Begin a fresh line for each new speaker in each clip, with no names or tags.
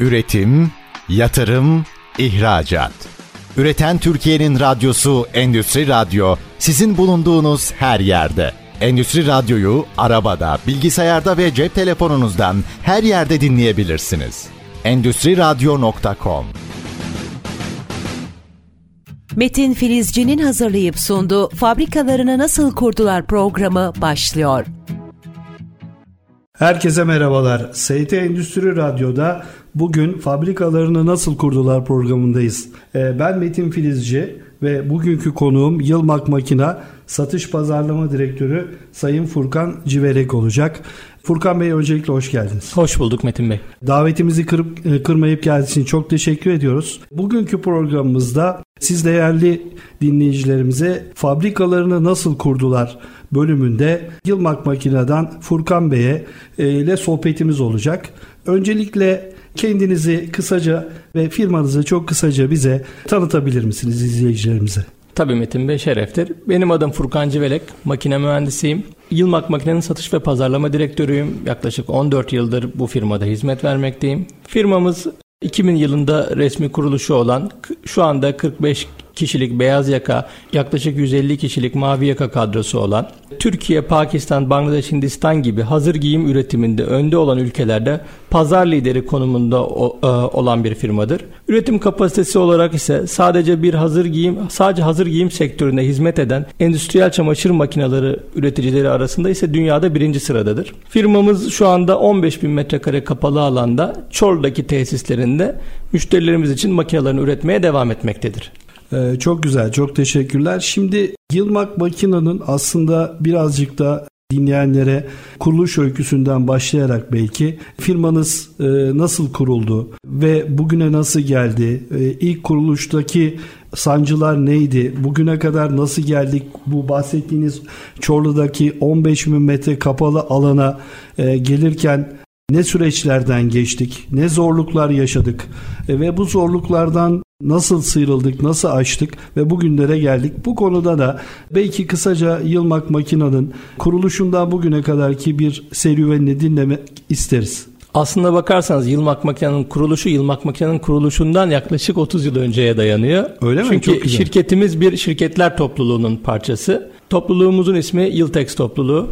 Üretim, yatırım, ihracat. Üreten Türkiye'nin radyosu Endüstri Radyo sizin bulunduğunuz her yerde. Endüstri Radyo'yu arabada, bilgisayarda ve cep telefonunuzdan her yerde dinleyebilirsiniz. Endüstri Radyo.com
Metin Filizci'nin hazırlayıp sunduğu Fabrikalarını Nasıl Kurdular programı başlıyor.
Herkese merhabalar. ST Endüstri Radyo'da bugün fabrikalarını nasıl kurdular programındayız. Ee, ben Metin Filizci ve bugünkü konuğum Yılmak Makina Satış Pazarlama Direktörü Sayın Furkan Civerek olacak. Furkan Bey öncelikle hoş geldiniz.
Hoş bulduk Metin Bey.
Davetimizi kırıp e, kırmayıp geldiğiniz için çok teşekkür ediyoruz. Bugünkü programımızda siz değerli dinleyicilerimize fabrikalarını nasıl kurdular bölümünde Yılmak Makina'dan Furkan Bey'e e, ile sohbetimiz olacak. Öncelikle kendinizi kısaca ve firmanızı çok kısaca bize tanıtabilir misiniz izleyicilerimize?
Tabii Metin Bey şereftir. Benim adım Furkan Civelek, makine mühendisiyim. Yılmak Makine'nin satış ve pazarlama direktörüyüm. Yaklaşık 14 yıldır bu firmada hizmet vermekteyim. Firmamız 2000 yılında resmi kuruluşu olan şu anda 45 kişilik beyaz yaka, yaklaşık 150 kişilik mavi yaka kadrosu olan, Türkiye, Pakistan, Bangladeş, Hindistan gibi hazır giyim üretiminde önde olan ülkelerde pazar lideri konumunda e, olan bir firmadır. Üretim kapasitesi olarak ise sadece bir hazır giyim, sadece hazır giyim sektöründe hizmet eden endüstriyel çamaşır makineleri üreticileri arasında ise dünyada birinci sıradadır. Firmamız şu anda 15 bin metrekare kapalı alanda Çorlu'daki tesislerinde müşterilerimiz için makinelerini üretmeye devam etmektedir.
Ee, çok güzel, çok teşekkürler. Şimdi Yılmak Makina'nın aslında birazcık da dinleyenlere kuruluş öyküsünden başlayarak belki firmanız e, nasıl kuruldu ve bugüne nasıl geldi? E, ilk kuruluştaki sancılar neydi? Bugüne kadar nasıl geldik? Bu bahsettiğiniz Çorlu'daki 15 bin metre kapalı alana e, gelirken ne süreçlerden geçtik, ne zorluklar yaşadık e, ve bu zorluklardan nasıl sıyrıldık, nasıl açtık ve bugünlere geldik. Bu konuda da belki kısaca Yılmak Makina'nın kuruluşundan bugüne kadarki bir serüvenini dinlemek isteriz.
Aslında bakarsanız Yılmak Makina'nın kuruluşu Yılmak Makina'nın kuruluşundan yaklaşık 30 yıl önceye dayanıyor.
Öyle mi?
Çünkü Çok şirketimiz bir şirketler topluluğunun parçası. Topluluğumuzun ismi Yıltex topluluğu.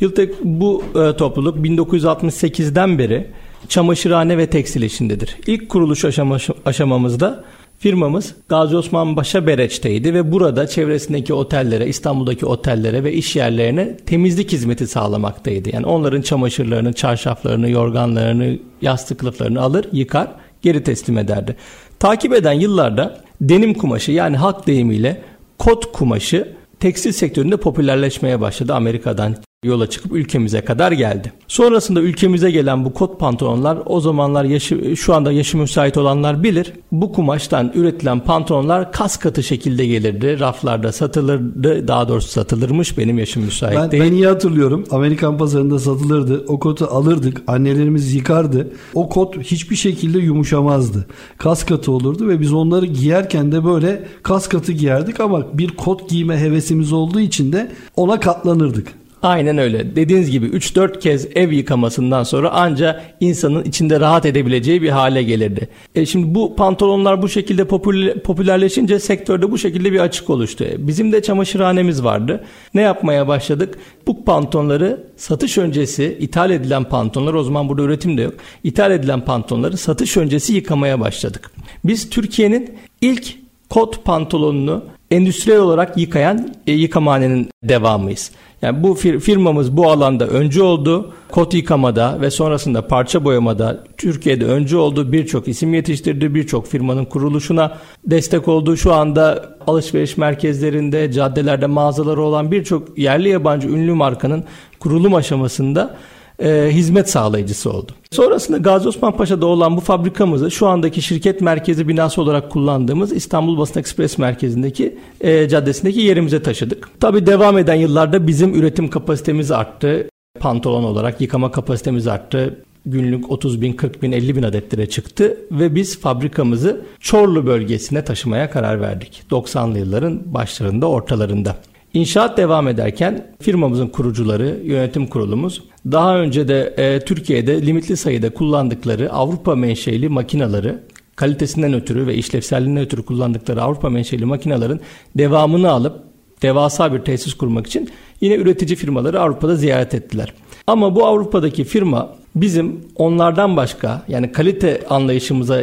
Yıltek bu e, topluluk 1968'den beri çamaşırhane ve tekstil işindedir. İlk kuruluş aşama, aşamamızda firmamız Gazi Osman Paşa Bereç'teydi ve burada çevresindeki otellere, İstanbul'daki otellere ve iş yerlerine temizlik hizmeti sağlamaktaydı. Yani onların çamaşırlarını, çarşaflarını, yorganlarını, yastık kılıflarını alır, yıkar, geri teslim ederdi. Takip eden yıllarda denim kumaşı yani halk deyimiyle kot kumaşı tekstil sektöründe popülerleşmeye başladı Amerika'dan yola çıkıp ülkemize kadar geldi. Sonrasında ülkemize gelen bu kot pantolonlar o zamanlar yaşı, şu anda yaşı müsait olanlar bilir. Bu kumaştan üretilen pantolonlar kas katı şekilde gelirdi. Raflarda satılırdı. Daha doğrusu satılırmış. Benim yaşım müsait
ben,
değil.
Ben iyi hatırlıyorum. Amerikan pazarında satılırdı. O kotu alırdık. Annelerimiz yıkardı. O kot hiçbir şekilde yumuşamazdı. Kas katı olurdu ve biz onları giyerken de böyle kas katı giyerdik ama bir kot giyme hevesimiz olduğu için de ona katlanırdık.
Aynen öyle. Dediğiniz gibi 3-4 kez ev yıkamasından sonra anca insanın içinde rahat edebileceği bir hale gelirdi. E şimdi bu pantolonlar bu şekilde popüler, popülerleşince sektörde bu şekilde bir açık oluştu. Bizim de çamaşırhanemiz vardı. Ne yapmaya başladık? Bu pantolonları satış öncesi ithal edilen pantolonlar o zaman burada üretim de yok. İthal edilen pantolonları satış öncesi yıkamaya başladık. Biz Türkiye'nin ilk kot pantolonunu endüstriyel olarak yıkayan e, yıkamahanenin devamıyız. Yani bu fir- firmamız bu alanda öncü oldu. Kot yıkamada ve sonrasında parça boyamada Türkiye'de öncü oldu. Birçok isim yetiştirdi. Birçok firmanın kuruluşuna destek oldu. Şu anda alışveriş merkezlerinde, caddelerde mağazaları olan birçok yerli yabancı ünlü markanın kurulum aşamasında e, hizmet sağlayıcısı oldu. Sonrasında Gazi Osman Paşa'da olan bu fabrikamızı şu andaki şirket merkezi binası olarak kullandığımız İstanbul Basın Ekspres Merkezi'ndeki e, caddesindeki yerimize taşıdık. Tabi devam eden yıllarda bizim üretim kapasitemiz arttı. Pantolon olarak yıkama kapasitemiz arttı günlük 30 bin, 40 bin, 50 bin adetlere çıktı ve biz fabrikamızı Çorlu bölgesine taşımaya karar verdik. 90'lı yılların başlarında, ortalarında. İnşaat devam ederken firmamızın kurucuları, yönetim kurulumuz daha önce de e, Türkiye'de limitli sayıda kullandıkları Avrupa menşeli makinaları kalitesinden ötürü ve işlevselliğinden ötürü kullandıkları Avrupa menşeli makinaların devamını alıp devasa bir tesis kurmak için yine üretici firmaları Avrupa'da ziyaret ettiler. Ama bu Avrupa'daki firma bizim onlardan başka yani kalite anlayışımıza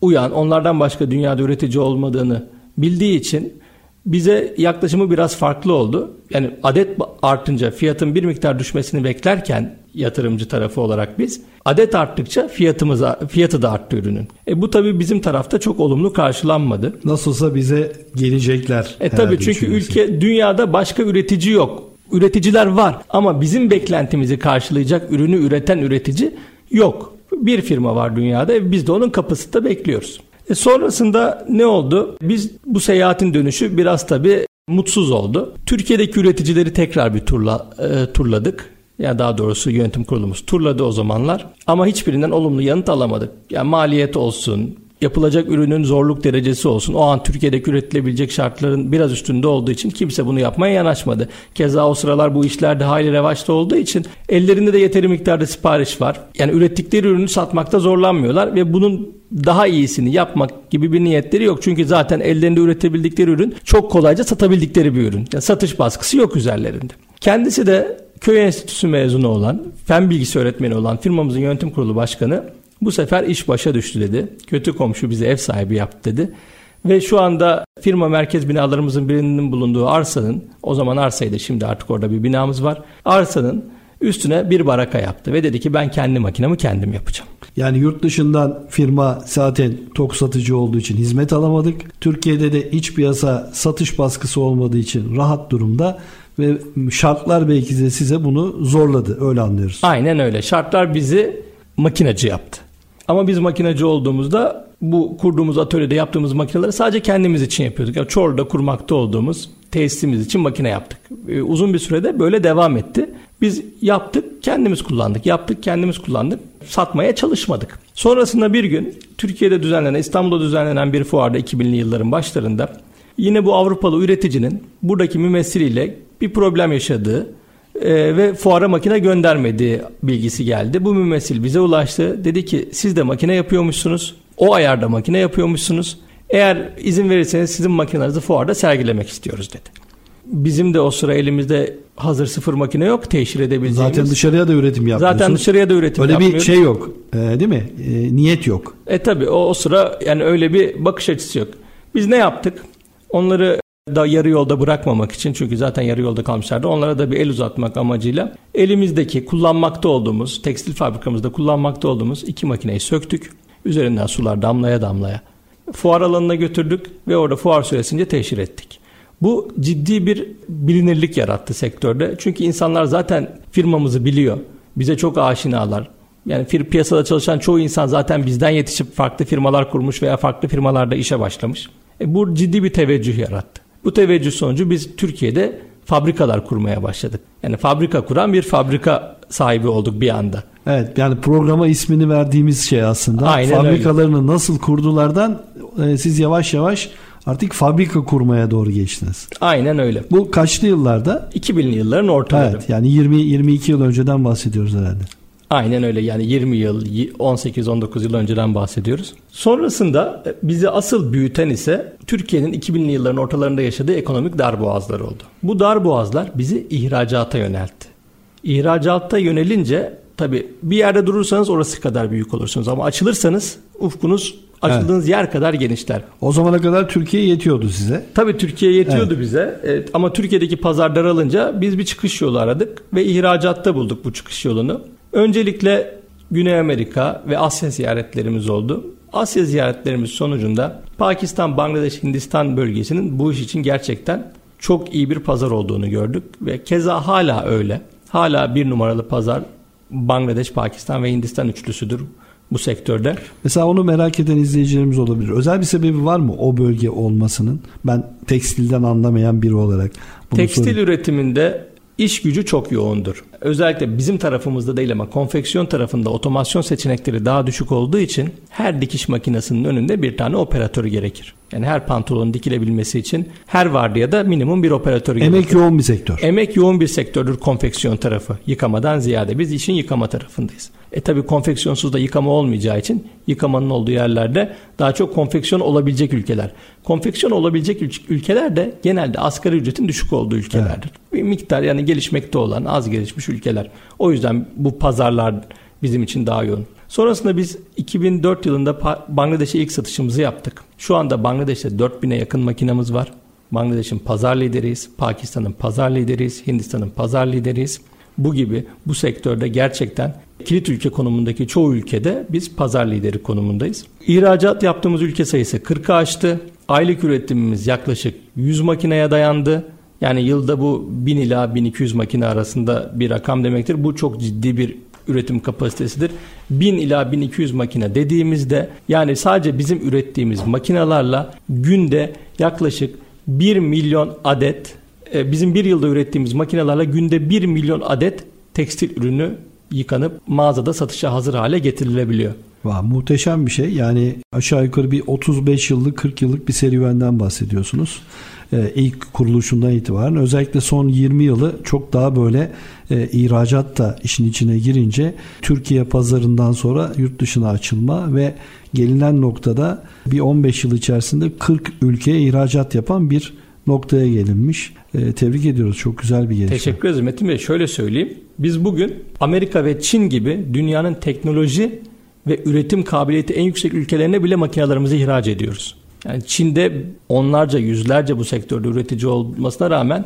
uyan onlardan başka dünyada üretici olmadığını bildiği için bize yaklaşımı biraz farklı oldu. Yani adet artınca fiyatın bir miktar düşmesini beklerken yatırımcı tarafı olarak biz adet arttıkça fiyatımız fiyatı da arttı ürünün. E bu tabii bizim tarafta çok olumlu karşılanmadı.
Nasılsa bize gelecekler.
E tabii çünkü ülke dünyada başka üretici yok. Üreticiler var ama bizim beklentimizi karşılayacak ürünü üreten üretici yok. Bir firma var dünyada biz de onun kapısında bekliyoruz. E sonrasında ne oldu? Biz bu seyahatin dönüşü biraz tabii mutsuz oldu. Türkiye'deki üreticileri tekrar bir turla e, turladık. Ya yani daha doğrusu yönetim kurulumuz turladı o zamanlar. Ama hiçbirinden olumlu yanıt alamadık. Yani maliyet olsun, yapılacak ürünün zorluk derecesi olsun. O an Türkiye'deki üretilebilecek şartların biraz üstünde olduğu için kimse bunu yapmaya yanaşmadı. Keza o sıralar bu işlerde hayli revaçta olduğu için ellerinde de yeteri miktarda sipariş var. Yani ürettikleri ürünü satmakta zorlanmıyorlar ve bunun daha iyisini yapmak gibi bir niyetleri yok. Çünkü zaten ellerinde üretebildikleri ürün çok kolayca satabildikleri bir ürün. Yani satış baskısı yok üzerlerinde. Kendisi de köy enstitüsü mezunu olan, fen bilgisi öğretmeni olan firmamızın yönetim kurulu başkanı bu sefer iş başa düştü dedi. Kötü komşu bizi ev sahibi yaptı dedi. Ve şu anda firma merkez binalarımızın birinin bulunduğu arsanın, o zaman arsaydı şimdi artık orada bir binamız var. Arsanın üstüne bir baraka yaptı ve dedi ki ben kendi makinamı kendim yapacağım.
Yani yurt dışından firma zaten tok satıcı olduğu için hizmet alamadık. Türkiye'de de iç piyasa satış baskısı olmadığı için rahat durumda ve şartlar belki de size bunu zorladı öyle anlıyoruz.
Aynen öyle. Şartlar bizi makinacı yaptı. Ama biz makinacı olduğumuzda bu kurduğumuz atölyede yaptığımız makineleri sadece kendimiz için yapıyorduk. Yani Çorlu'da kurmakta olduğumuz tesisimiz için makine yaptık. Ee, uzun bir sürede böyle devam etti. Biz yaptık, kendimiz kullandık. Yaptık, kendimiz kullandık. Satmaya çalışmadık. Sonrasında bir gün Türkiye'de düzenlenen, İstanbul'da düzenlenen bir fuarda 2000'li yılların başlarında yine bu Avrupalı üreticinin buradaki mümessiliyle bir problem yaşadığı e, ve fuara makine göndermediği bilgisi geldi. Bu mümessil bize ulaştı. Dedi ki siz de makine yapıyormuşsunuz. O ayarda makine yapıyormuşsunuz. Eğer izin verirseniz sizin makinelerinizi fuarda sergilemek istiyoruz dedi. Bizim de o sıra elimizde hazır sıfır makine yok teşhir edebileceğimiz.
Zaten dışarıya da üretim yapmıyorsunuz.
Zaten dışarıya da üretim
Öyle
yapmıyoruz.
bir şey yok e, değil mi? E, niyet yok.
E tabi o, o sıra yani öyle bir bakış açısı yok. Biz ne yaptık? Onları da yarı yolda bırakmamak için çünkü zaten yarı yolda kalmışlardı. Onlara da bir el uzatmak amacıyla elimizdeki kullanmakta olduğumuz tekstil fabrikamızda kullanmakta olduğumuz iki makineyi söktük. Üzerinden sular damlaya damlaya fuar alanına götürdük ve orada fuar süresince teşhir ettik. Bu ciddi bir bilinirlik yarattı sektörde. Çünkü insanlar zaten firmamızı biliyor. Bize çok aşinalar. Yani fir piyasada çalışan çoğu insan zaten bizden yetişip farklı firmalar kurmuş veya farklı firmalarda işe başlamış. E, bu ciddi bir teveccüh yarattı. Bu teveccüh sonucu biz Türkiye'de fabrikalar kurmaya başladık. Yani fabrika kuran bir fabrika sahibi olduk bir anda.
Evet yani programa ismini verdiğimiz şey aslında.
Aynen
Fabrikalarını öyle. nasıl kurdulardan e, siz yavaş yavaş artık fabrika kurmaya doğru geçtiniz.
Aynen öyle.
Bu kaçlı yıllarda?
2000'li yılların ortaları.
Evet yani 20-22 yıl önceden bahsediyoruz herhalde.
Aynen öyle yani 20 yıl, 18-19 yıl önceden bahsediyoruz. Sonrasında e, bizi asıl büyüten ise Türkiye'nin 2000'li yılların ortalarında yaşadığı ekonomik darboğazlar oldu. Bu darboğazlar bizi ihracata yöneltti. İhracatta yönelince tabi bir yerde durursanız orası kadar büyük olursunuz ama açılırsanız ufkunuz açıldığınız evet. yer kadar genişler.
O zamana kadar Türkiye yetiyordu size.
Tabii Türkiye yetiyordu evet. bize. Evet, ama Türkiye'deki pazar daralınca biz bir çıkış yolu aradık ve ihracatta bulduk bu çıkış yolunu. Öncelikle Güney Amerika ve Asya ziyaretlerimiz oldu. Asya ziyaretlerimiz sonucunda Pakistan, Bangladeş, Hindistan bölgesinin bu iş için gerçekten çok iyi bir pazar olduğunu gördük ve keza hala öyle. Hala bir numaralı pazar Bangladeş, Pakistan ve Hindistan üçlüsüdür bu sektörde.
Mesela onu merak eden izleyicilerimiz olabilir. Özel bir sebebi var mı o bölge olmasının? Ben tekstilden anlamayan biri olarak
bunu Tekstil sorayım. üretiminde iş gücü çok yoğundur. Özellikle bizim tarafımızda değil ama konfeksiyon tarafında otomasyon seçenekleri daha düşük olduğu için her dikiş makinesinin önünde bir tane operatörü gerekir. Yani her pantolonun dikilebilmesi için her vardiyada minimum bir operatör gerekir.
Emek yoğun bir sektör.
Emek yoğun bir sektördür konfeksiyon tarafı. Yıkamadan ziyade biz işin yıkama tarafındayız. E tabi konfeksiyonsuz da yıkama olmayacağı için yıkamanın olduğu yerlerde daha çok konfeksiyon olabilecek ülkeler. Konfeksiyon olabilecek ülkeler de genelde asgari ücretin düşük olduğu ülkelerdir. Evet. Bir miktar yani gelişmekte olan az gelişmiş ülkeler. O yüzden bu pazarlar bizim için daha yoğun. Sonrasında biz 2004 yılında Bangladeş'e ilk satışımızı yaptık. Şu anda Bangladeş'te 4000'e yakın makinamız var. Bangladeş'in pazar lideriyiz, Pakistan'ın pazar lideriyiz, Hindistan'ın pazar lideriyiz. Bu gibi bu sektörde gerçekten kilit ülke konumundaki çoğu ülkede biz pazar lideri konumundayız. İhracat yaptığımız ülke sayısı 40'ı aştı. Aylık üretimimiz yaklaşık 100 makineye dayandı. Yani yılda bu 1000 ila 1200 makine arasında bir rakam demektir. Bu çok ciddi bir üretim kapasitesidir. 1000 ila 1200 makine dediğimizde yani sadece bizim ürettiğimiz makinalarla günde yaklaşık 1 milyon adet e, bizim bir yılda ürettiğimiz makinelerle günde 1 milyon adet tekstil ürünü yıkanıp mağazada satışa hazır hale getirilebiliyor.
Vah, muhteşem bir şey. Yani aşağı yukarı bir 35 yıllık 40 yıllık bir serüvenden bahsediyorsunuz. Ee, ilk kuruluşundan itibaren özellikle son 20 yılı çok daha böyle e, ihracat da işin içine girince Türkiye pazarından sonra yurt dışına açılma ve gelinen noktada bir 15 yıl içerisinde 40 ülkeye ihracat yapan bir noktaya gelinmiş. E, tebrik ediyoruz. Çok güzel bir gelişme.
Teşekkür ederim Metin Bey. Şöyle söyleyeyim. Biz bugün Amerika ve Çin gibi dünyanın teknoloji ve üretim kabiliyeti en yüksek ülkelerine bile makinelerimizi ihraç ediyoruz. Yani Çin'de onlarca, yüzlerce bu sektörde üretici olmasına rağmen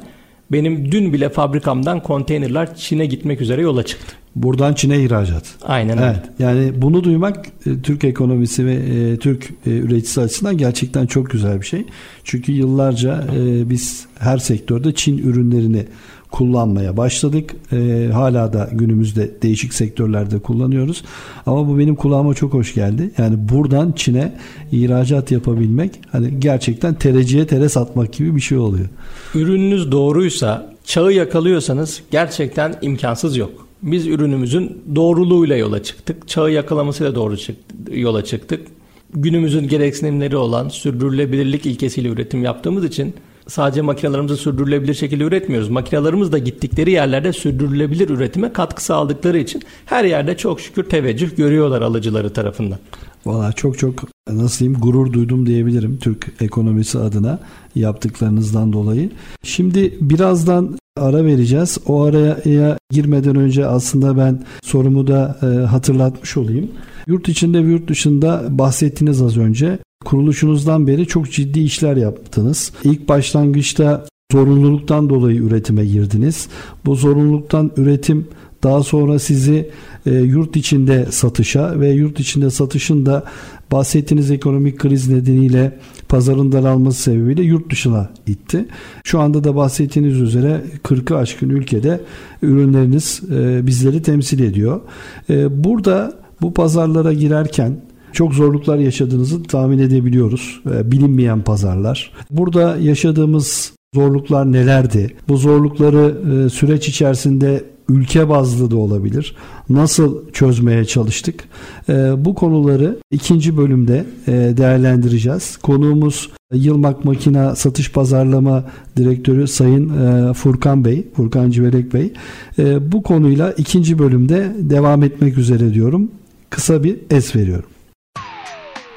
benim dün bile fabrikamdan konteynerler Çin'e gitmek üzere yola çıktı.
Buradan Çin'e ihracat.
Aynen öyle. Evet,
yani bunu duymak e, Türk ekonomisi ve e, Türk e, üreticisi açısından gerçekten çok güzel bir şey. Çünkü yıllarca e, biz her sektörde Çin ürünlerini kullanmaya başladık. E, hala da günümüzde değişik sektörlerde kullanıyoruz. Ama bu benim kulağıma çok hoş geldi. Yani buradan Çin'e ihracat yapabilmek hani gerçekten tereciye tere satmak gibi bir şey oluyor.
Ürününüz doğruysa, çağı yakalıyorsanız gerçekten imkansız yok. Biz ürünümüzün doğruluğuyla yola çıktık. Çağı yakalamasıyla doğru çıktı, yola çıktık. Günümüzün gereksinimleri olan sürdürülebilirlik ilkesiyle üretim yaptığımız için sadece makinalarımızı sürdürülebilir şekilde üretmiyoruz. Makinalarımız da gittikleri yerlerde sürdürülebilir üretime katkı sağladıkları için her yerde çok şükür teveccüh görüyorlar alıcıları tarafından.
Valla çok çok nasıl diyeyim gurur duydum diyebilirim Türk ekonomisi adına yaptıklarınızdan dolayı. Şimdi birazdan ara vereceğiz. O araya girmeden önce aslında ben sorumu da e, hatırlatmış olayım. Yurt içinde ve yurt dışında bahsettiniz az önce. Kuruluşunuzdan beri çok ciddi işler yaptınız. İlk başlangıçta zorunluluktan dolayı üretime girdiniz. Bu zorunluluktan üretim daha sonra sizi e, yurt içinde satışa ve yurt içinde satışın da bahsettiğiniz ekonomik kriz nedeniyle pazarın daralması sebebiyle yurt dışına itti. Şu anda da bahsettiğiniz üzere 40'ı aşkın ülkede ürünleriniz e, bizleri temsil ediyor. E, burada bu pazarlara girerken çok zorluklar yaşadığınızı tahmin edebiliyoruz. E, bilinmeyen pazarlar. Burada yaşadığımız zorluklar nelerdi? Bu zorlukları e, süreç içerisinde ülke bazlı da olabilir. Nasıl çözmeye çalıştık? E, bu konuları ikinci bölümde e, değerlendireceğiz. Konuğumuz Yılmak Makina Satış Pazarlama Direktörü Sayın e, Furkan Bey, Furkan Civelek Bey. E, bu konuyla ikinci bölümde devam etmek üzere diyorum. Kısa bir es veriyorum.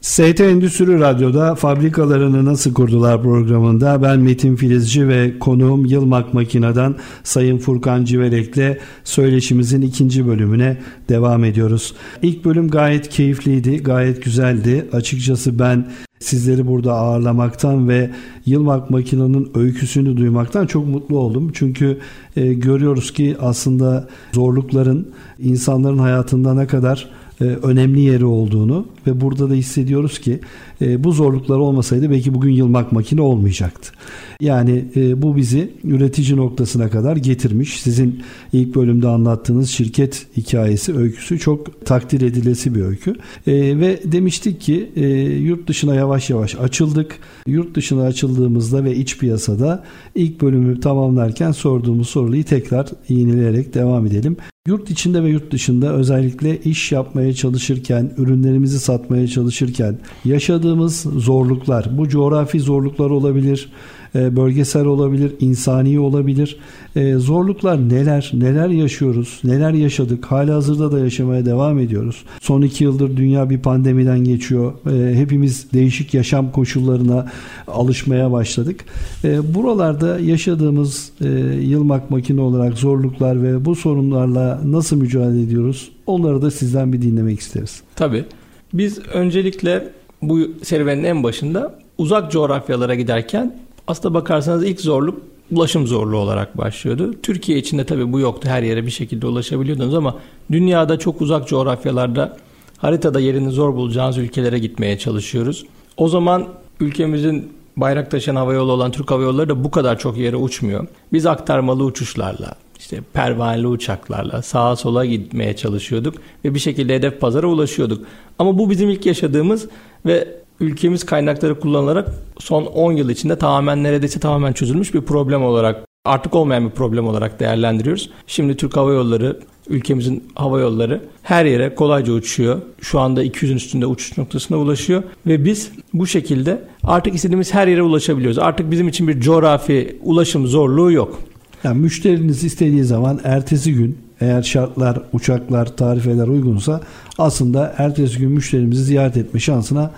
ST Endüstri Radyo'da fabrikalarını nasıl kurdular programında ben Metin Filizci ve konuğum Yılmak Makina'dan Sayın Furkan Civelek'le söyleşimizin ikinci bölümüne devam ediyoruz. İlk bölüm gayet keyifliydi, gayet güzeldi. Açıkçası ben sizleri burada ağırlamaktan ve Yılmak Makina'nın öyküsünü duymaktan çok mutlu oldum. Çünkü e, görüyoruz ki aslında zorlukların insanların hayatında ne kadar önemli yeri olduğunu ve burada da hissediyoruz ki e, bu zorluklar olmasaydı belki bugün yılmak makine olmayacaktı. Yani e, bu bizi üretici noktasına kadar getirmiş. Sizin ilk bölümde anlattığınız şirket hikayesi, öyküsü çok takdir edilesi bir öykü. Ve demiştik ki yurt dışına yavaş yavaş açıldık. Yurt dışına açıldığımızda ve iç piyasada ilk bölümü tamamlarken sorduğumuz soruyu tekrar yineleyerek devam edelim. Yurt içinde ve yurt dışında özellikle iş yapmaya çalışırken, ürünlerimizi satmaya çalışırken yaşadığımız zorluklar, bu coğrafi zorluklar olabilir, e, bölgesel olabilir, insani olabilir. E, zorluklar neler, neler yaşıyoruz, neler yaşadık, hala hazırda da yaşamaya devam ediyoruz. Son iki yıldır dünya bir pandemiden geçiyor. E, hepimiz değişik yaşam koşullarına alışmaya başladık. Buralarda yaşadığımız yılmak makine olarak zorluklar ve bu sorunlarla nasıl mücadele ediyoruz? Onları da sizden bir dinlemek isteriz.
Tabii. Biz öncelikle bu serüvenin en başında uzak coğrafyalara giderken aslında bakarsanız ilk zorluk ulaşım zorluğu olarak başlıyordu. Türkiye içinde tabii bu yoktu. Her yere bir şekilde ulaşabiliyordunuz ama dünyada çok uzak coğrafyalarda haritada yerini zor bulacağınız ülkelere gitmeye çalışıyoruz. O zaman ülkemizin bayrak taşıyan havayolu olan Türk Hava Yolları da bu kadar çok yere uçmuyor. Biz aktarmalı uçuşlarla, işte pervaneli uçaklarla sağa sola gitmeye çalışıyorduk ve bir şekilde hedef pazara ulaşıyorduk. Ama bu bizim ilk yaşadığımız ve ülkemiz kaynakları kullanılarak son 10 yıl içinde tamamen neredeyse tamamen çözülmüş bir problem olarak artık olmayan bir problem olarak değerlendiriyoruz. Şimdi Türk Hava Yolları, ülkemizin hava yolları her yere kolayca uçuyor. Şu anda 200'ün üstünde uçuş noktasına ulaşıyor ve biz bu şekilde artık istediğimiz her yere ulaşabiliyoruz. Artık bizim için bir coğrafi ulaşım zorluğu yok.
Yani müşteriniz istediği zaman ertesi gün eğer şartlar, uçaklar, tarifeler uygunsa aslında ertesi gün müşterimizi ziyaret etme şansına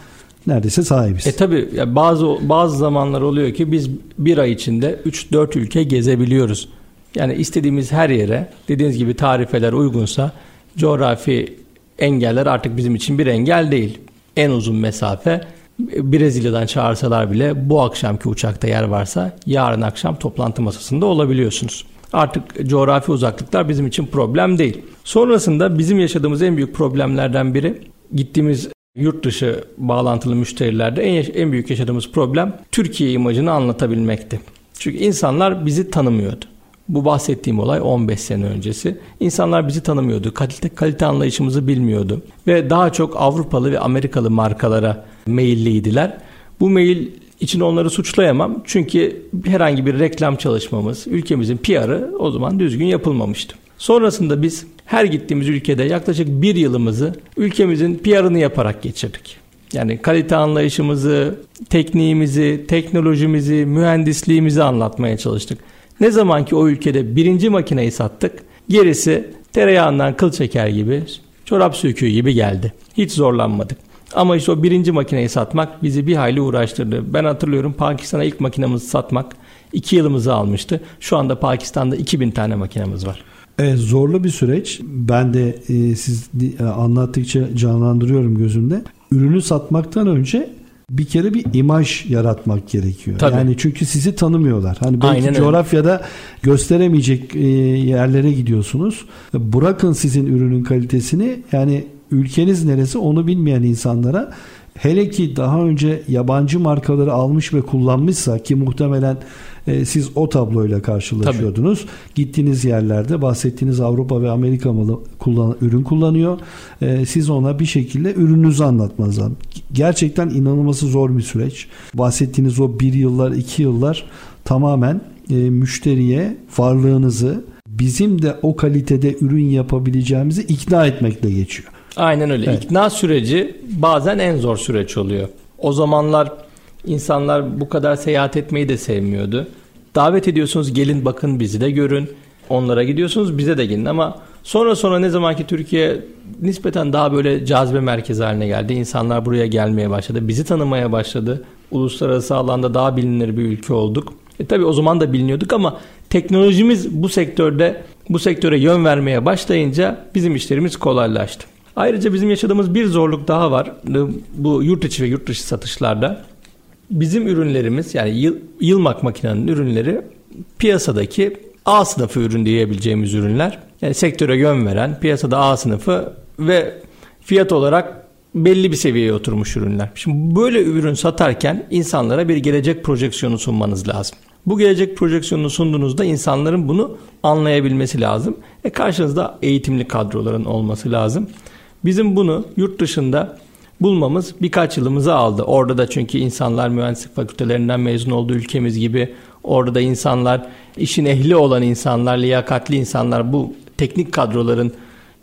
neredeyse sahibiz.
E tabi bazı bazı zamanlar oluyor ki biz bir ay içinde 3-4 ülke gezebiliyoruz. Yani istediğimiz her yere dediğiniz gibi tarifeler uygunsa coğrafi engeller artık bizim için bir engel değil. En uzun mesafe Brezilya'dan çağırsalar bile bu akşamki uçakta yer varsa yarın akşam toplantı masasında olabiliyorsunuz. Artık coğrafi uzaklıklar bizim için problem değil. Sonrasında bizim yaşadığımız en büyük problemlerden biri gittiğimiz Yurt dışı bağlantılı müşterilerde en, en büyük yaşadığımız problem Türkiye imajını anlatabilmekti. Çünkü insanlar bizi tanımıyordu. Bu bahsettiğim olay 15 sene öncesi. İnsanlar bizi tanımıyordu. Kalite, kalite anlayışımızı bilmiyordu. Ve daha çok Avrupalı ve Amerikalı markalara meyilliydiler. Bu mail için onları suçlayamam. Çünkü herhangi bir reklam çalışmamız, ülkemizin PR'ı o zaman düzgün yapılmamıştı. Sonrasında biz her gittiğimiz ülkede yaklaşık bir yılımızı ülkemizin PR'ını yaparak geçirdik. Yani kalite anlayışımızı, tekniğimizi, teknolojimizi, mühendisliğimizi anlatmaya çalıştık. Ne zaman ki o ülkede birinci makineyi sattık, gerisi tereyağından kıl çeker gibi, çorap söküğü gibi geldi. Hiç zorlanmadık. Ama işte o birinci makineyi satmak bizi bir hayli uğraştırdı. Ben hatırlıyorum Pakistan'a ilk makinamızı satmak iki yılımızı almıştı. Şu anda Pakistan'da 2000 tane makinamız var.
Evet, zorlu bir süreç. Ben de e, siz e, anlattıkça canlandırıyorum gözümde. Ürünü satmaktan önce bir kere bir imaj yaratmak gerekiyor. Tabii. Yani çünkü sizi tanımıyorlar. Hani belki Aynen coğrafyada öyle. gösteremeyecek e, yerlere gidiyorsunuz. Bırakın sizin ürünün kalitesini yani ülkeniz neresi onu bilmeyen insanlara hele ki daha önce yabancı markaları almış ve kullanmışsa ki muhtemelen e, siz o tabloyla karşılaşıyordunuz. Tabii. Gittiğiniz yerlerde bahsettiğiniz Avrupa ve Amerika malı kullan, ürün kullanıyor. E, siz ona bir şekilde ürününüzü anlatmanız lazım. Gerçekten inanılması zor bir süreç. Bahsettiğiniz o bir yıllar, iki yıllar tamamen e, müşteriye varlığınızı bizim de o kalitede ürün yapabileceğimizi ikna etmekle geçiyor.
Aynen öyle. Evet. İkna süreci bazen en zor süreç oluyor. O zamanlar İnsanlar bu kadar seyahat etmeyi de sevmiyordu. Davet ediyorsunuz gelin bakın bizi de görün. Onlara gidiyorsunuz bize de gelin ama sonra sonra ne zaman ki Türkiye nispeten daha böyle cazibe merkezi haline geldi. İnsanlar buraya gelmeye başladı. Bizi tanımaya başladı. Uluslararası alanda daha bilinir bir ülke olduk. E tabi o zaman da biliniyorduk ama teknolojimiz bu sektörde bu sektöre yön vermeye başlayınca bizim işlerimiz kolaylaştı. Ayrıca bizim yaşadığımız bir zorluk daha var. Bu yurt içi ve yurt dışı satışlarda bizim ürünlerimiz yani yıl, Yılmak makinenin ürünleri piyasadaki A sınıfı ürün diyebileceğimiz ürünler. Yani sektöre yön veren piyasada A sınıfı ve fiyat olarak belli bir seviyeye oturmuş ürünler. Şimdi böyle ürün satarken insanlara bir gelecek projeksiyonu sunmanız lazım. Bu gelecek projeksiyonunu sunduğunuzda insanların bunu anlayabilmesi lazım. E karşınızda eğitimli kadroların olması lazım. Bizim bunu yurt dışında bulmamız birkaç yılımızı aldı. Orada da çünkü insanlar mühendislik fakültelerinden mezun olduğu ülkemiz gibi orada da insanlar işin ehli olan insanlar, liyakatli insanlar bu teknik kadroların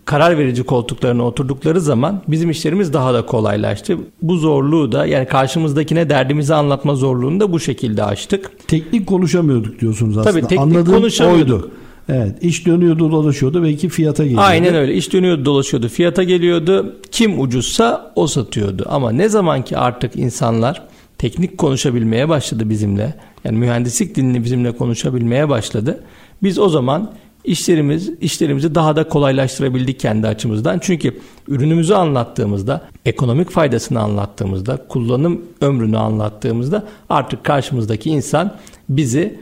karar verici koltuklarına oturdukları zaman bizim işlerimiz daha da kolaylaştı. Bu zorluğu da yani karşımızdakine derdimizi anlatma zorluğunu da bu şekilde aştık.
Teknik konuşamıyorduk diyorsunuz aslında.
Tabii teknik
Anladığım
konuşamıyorduk.
oydu. Evet iş dönüyordu dolaşıyordu belki fiyata geliyordu.
Aynen öyle. İş dönüyordu dolaşıyordu. Fiyata geliyordu. Kim ucuzsa o satıyordu. Ama ne zaman ki artık insanlar teknik konuşabilmeye başladı bizimle. Yani mühendislik dilini bizimle konuşabilmeye başladı. Biz o zaman işlerimiz işlerimizi daha da kolaylaştırabildik kendi açımızdan. Çünkü ürünümüzü anlattığımızda, ekonomik faydasını anlattığımızda, kullanım ömrünü anlattığımızda artık karşımızdaki insan bizi